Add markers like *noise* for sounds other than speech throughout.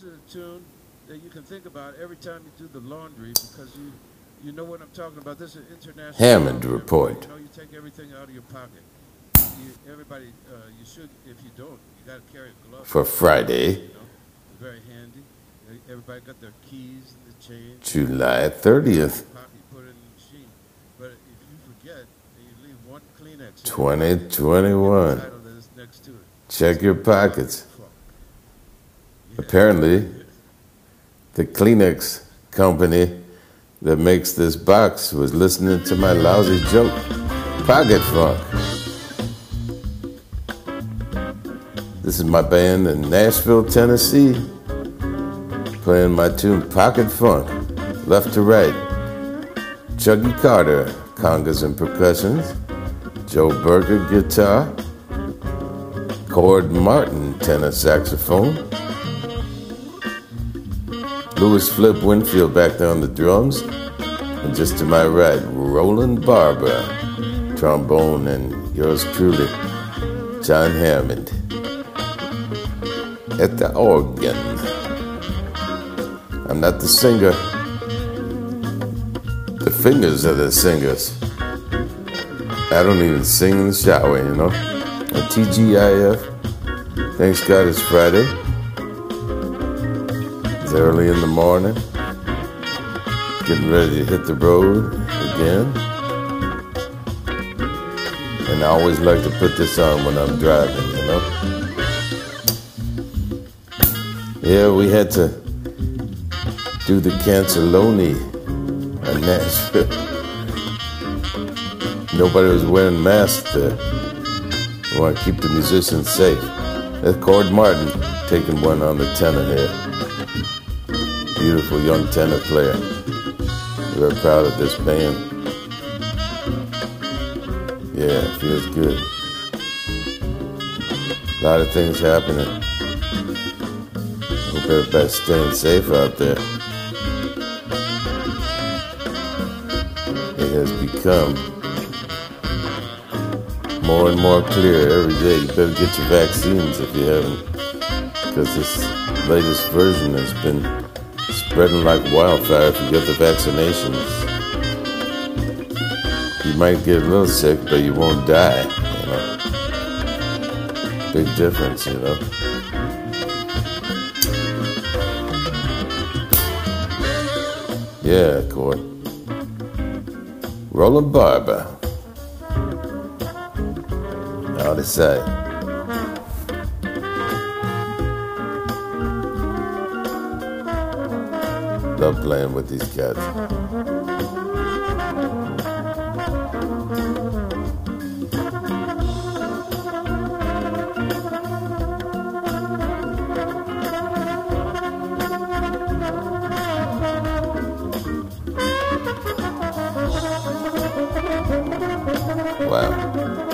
This is a tune that you can think about every time you do the laundry because you you know what I'm talking about. This is international. Hammond laundry. Report. You know, you take everything out of your pocket. You, everybody, uh, you should. If you don't, you got to carry a glove. For Friday, You know, very handy. Everybody got their keys and the change. July 30th, Pocket, you put it in the machine. But if you forget and you leave one Kleenex, 2021. title that is next to it. Check your pockets. Apparently, the Kleenex company that makes this box was listening to my lousy joke, Pocket Funk. This is my band in Nashville, Tennessee, playing my tune Pocket Funk, left to right. Chuggy Carter, congas and percussions. Joe Berger, guitar. Cord Martin, tenor saxophone. Louis Flip Winfield back there on the drums. And just to my right, Roland Barber, trombone, and yours truly, John Hammond. At the organ. I'm not the singer. The fingers are the singers. I don't even sing in the shower, you know. At TGIF, thanks God it's Friday. It's early in the morning. Getting ready to hit the road again. And I always like to put this on when I'm driving, you know. Yeah, we had to do the Canceloni in Nashville. *laughs* Nobody was wearing masks there. We want to keep the musicians safe. That's Cord Martin taking one on the tenor here. Beautiful young tenor player. We're proud of this band. Yeah, it feels good. A lot of things happening. Hope everybody's staying safe out there. It has become more and more clear every day. You better get your vaccines if you haven't, because this latest version has been spreading like wildfire if you get the vaccinations. You might get a little sick, but you won't die, you know. Big difference, you know. Yeah, Cord. Roland Barber. How to say? Love playing with these cats. Wow.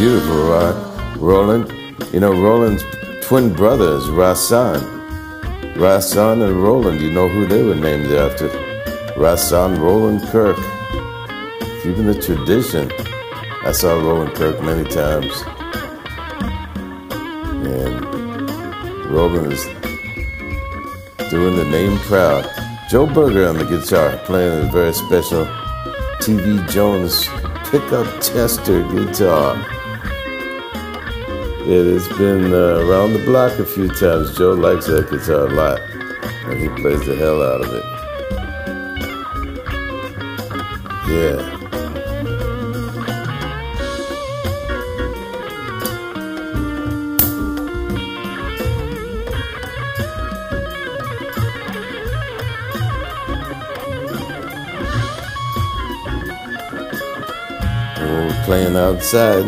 Beautiful, Rod. Roland. You know, Roland's twin brothers, Rahsaan. Rahsaan and Roland, you know who they were named after? Rahsaan Roland Kirk. Keeping the tradition. I saw Roland Kirk many times. And Roland is doing the name proud. Joe Berger on the guitar, playing a very special TV Jones pickup tester guitar. It has been uh, around the block a few times. Joe likes that guitar a lot, and he plays the hell out of it. Yeah. Playing outside,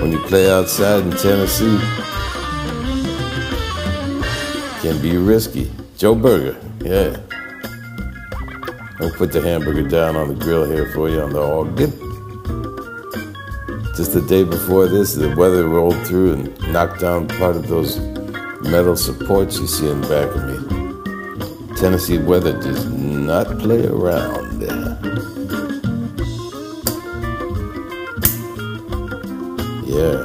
when you play outside in Tennessee, can be risky. Joe Berger, yeah. I'll put the hamburger down on the grill here for you on the organ. Just the day before this, the weather rolled through and knocked down part of those metal supports you see in the back of me. Tennessee weather does not play around Yeah.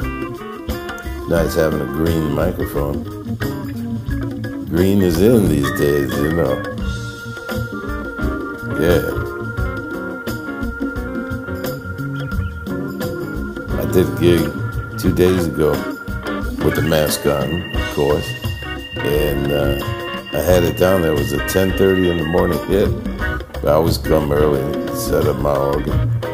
Nice having a green microphone. Green is in these days, you know. Yeah. I did a gig two days ago with the mask on, of course, and uh, I had it down there. It was a 10:30 in the morning hit. I always come early and set up my organ.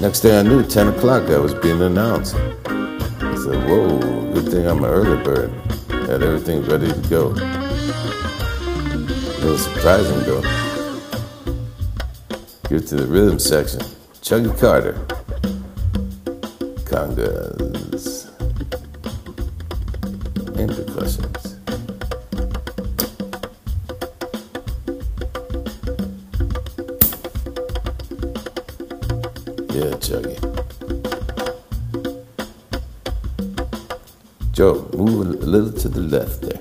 Next day I knew, 10 o'clock, I was being announced. I said, whoa, good thing I'm an early bird. Had everything ready to go. A little surprising, though. Get to the rhythm section. Chuggy Carter. Congas. And percussions. Chuggy. Joe, move a little to the left there.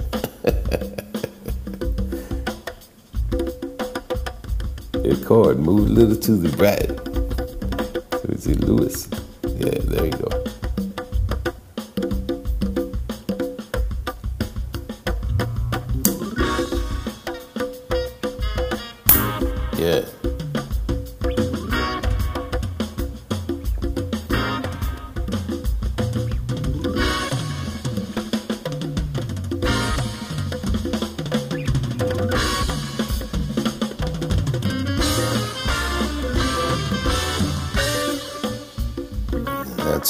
hey, Cord, move a little to the right. Is it Lewis? Yeah, there you go.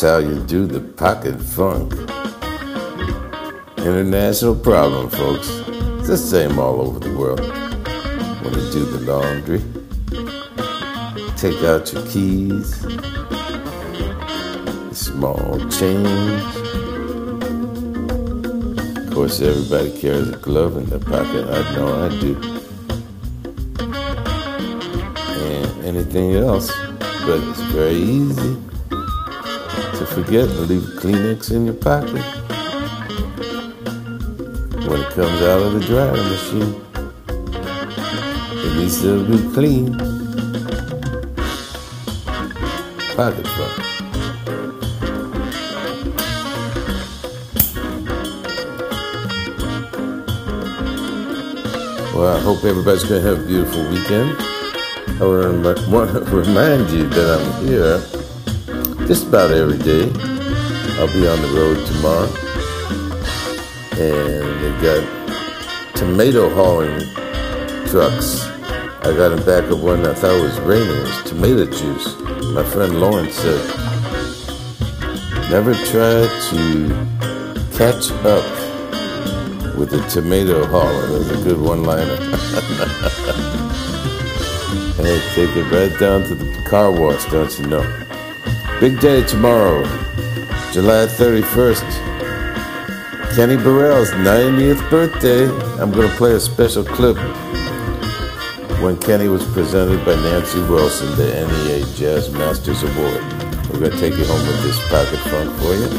How you do the pocket funk. International problem, folks. It's the same all over the world. When you do the laundry, take out your keys, small change. Of course, everybody carries a glove in their pocket. I know I do. And anything else, but it's very easy to forget to leave Kleenex in your pocket when it comes out of the drying machine. It needs to be clean. Pocket fun. Well, I hope everybody's going to have a beautiful weekend. I want to *laughs* remind you that I'm here just about every day. I'll be on the road tomorrow. And they got tomato hauling trucks. I got in back of one I thought was raining. It was tomato juice. My friend Lawrence said, never try to catch up with the tomato hauler. That's a good one-liner. *laughs* hey, take it right down to the car wash, don't you know? Big day tomorrow, July 31st. Kenny Burrell's 90th birthday. I'm going to play a special clip when Kenny was presented by Nancy Wilson the NEA Jazz Masters Award. We're going to take you home with this pocket funk for you.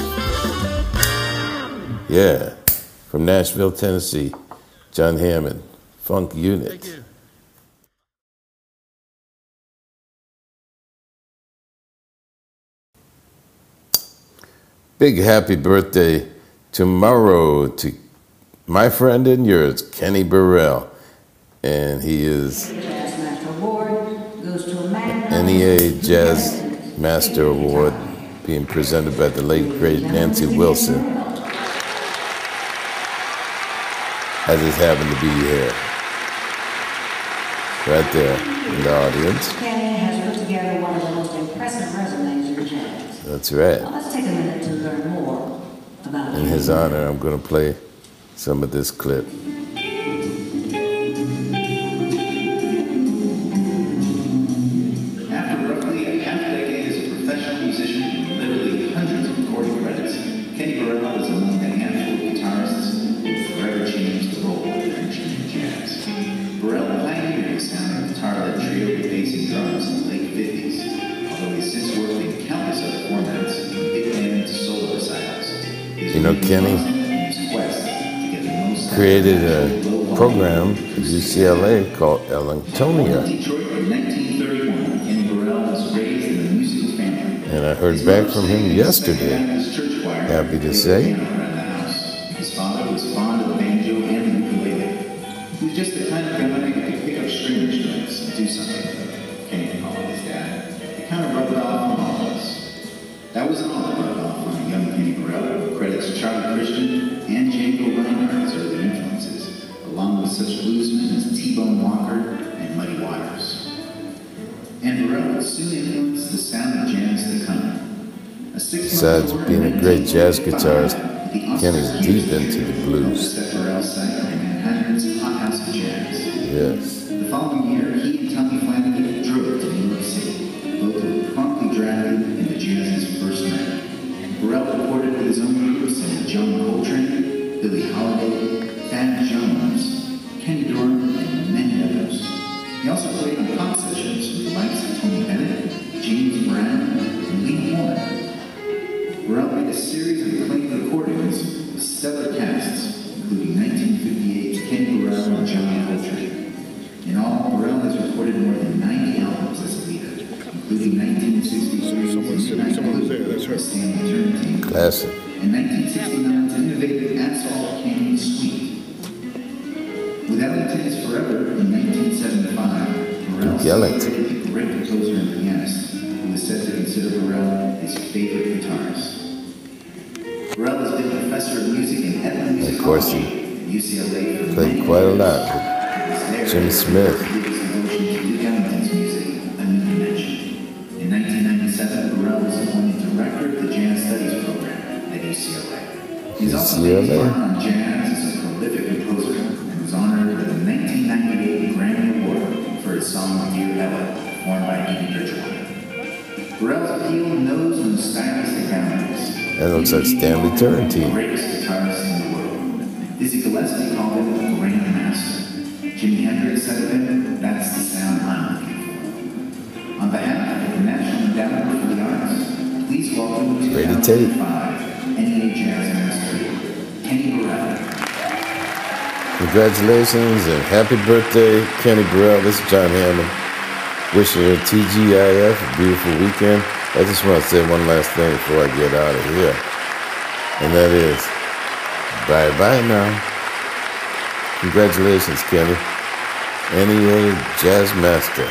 Yeah, from Nashville, Tennessee, John Hammond, Funk Unit. Big happy birthday tomorrow to my friend and yours, Kenny Burrell. And he is. NEA Jazz Master Award being presented by the late great Nancy Wilson. I just happened to be here. Right there in the audience. Kenny has put together one of the most impressive resumes in jazz. That's right. Well, let's take a minute to learn more about In his honor, I'm going to play some of this clip. Kenny created a program at UCLA called Ellingtonia. Detroit in 1931, Kenny Burrell was raised in a musical family. And I heard back from him yesterday. Happy to say. Bluesmen as T-Bone Walker and Muddy Waters. And Burrell soon influenced the sound of jazz to come. Besides being a great jazz guitarist, the Kenny's deep into the blues. that Burrell sang in Manhattan's Hot House of Jazz. Yes. The following year, he and Tommy Flanagan drove to New York City. Both were promptly drafted into Jazz's first round. Burrell recorded with his own groups and John Coltrane, Billie Holiday, 1963's Midnight Blue with Stanley Turrentine, Classic. and 1969's innovative Asphalt Canyon Suite. With Ellington is Forever in 1975, Burrell Duke Ellington. celebrated the great composer and pianist, who is said to consider Burrell his favorite guitarist. Burrell has been professor of music in he College at UCLA for played quite a lot was there Jimmy Smith. He's also made his UCLA. mark on jazz as a prolific composer and was honored with a 1998 Grammy Award for his song Dear Ella, performed by Dee Dee Bridgewater. Burrell's appeal knows no stylistic boundaries. That looks like He may be Stanley Turrentine. Greatest guitarist in the world. Dizzy Gillespie called him a grand master. Jimi Hendrix said of him, that's the sound I'm looking for. On behalf of the National Endowment for the Arts, please welcome to Ready tape. NEA Jazz Kenny Burrell. Congratulations and happy birthday, Kenny Burrell. This is John Hammond. Wishing you a TGIF, a beautiful weekend. I just want to say one last thing before I get out of here. And that is, bye bye now. Congratulations, Kenny. NEA Jazz Master.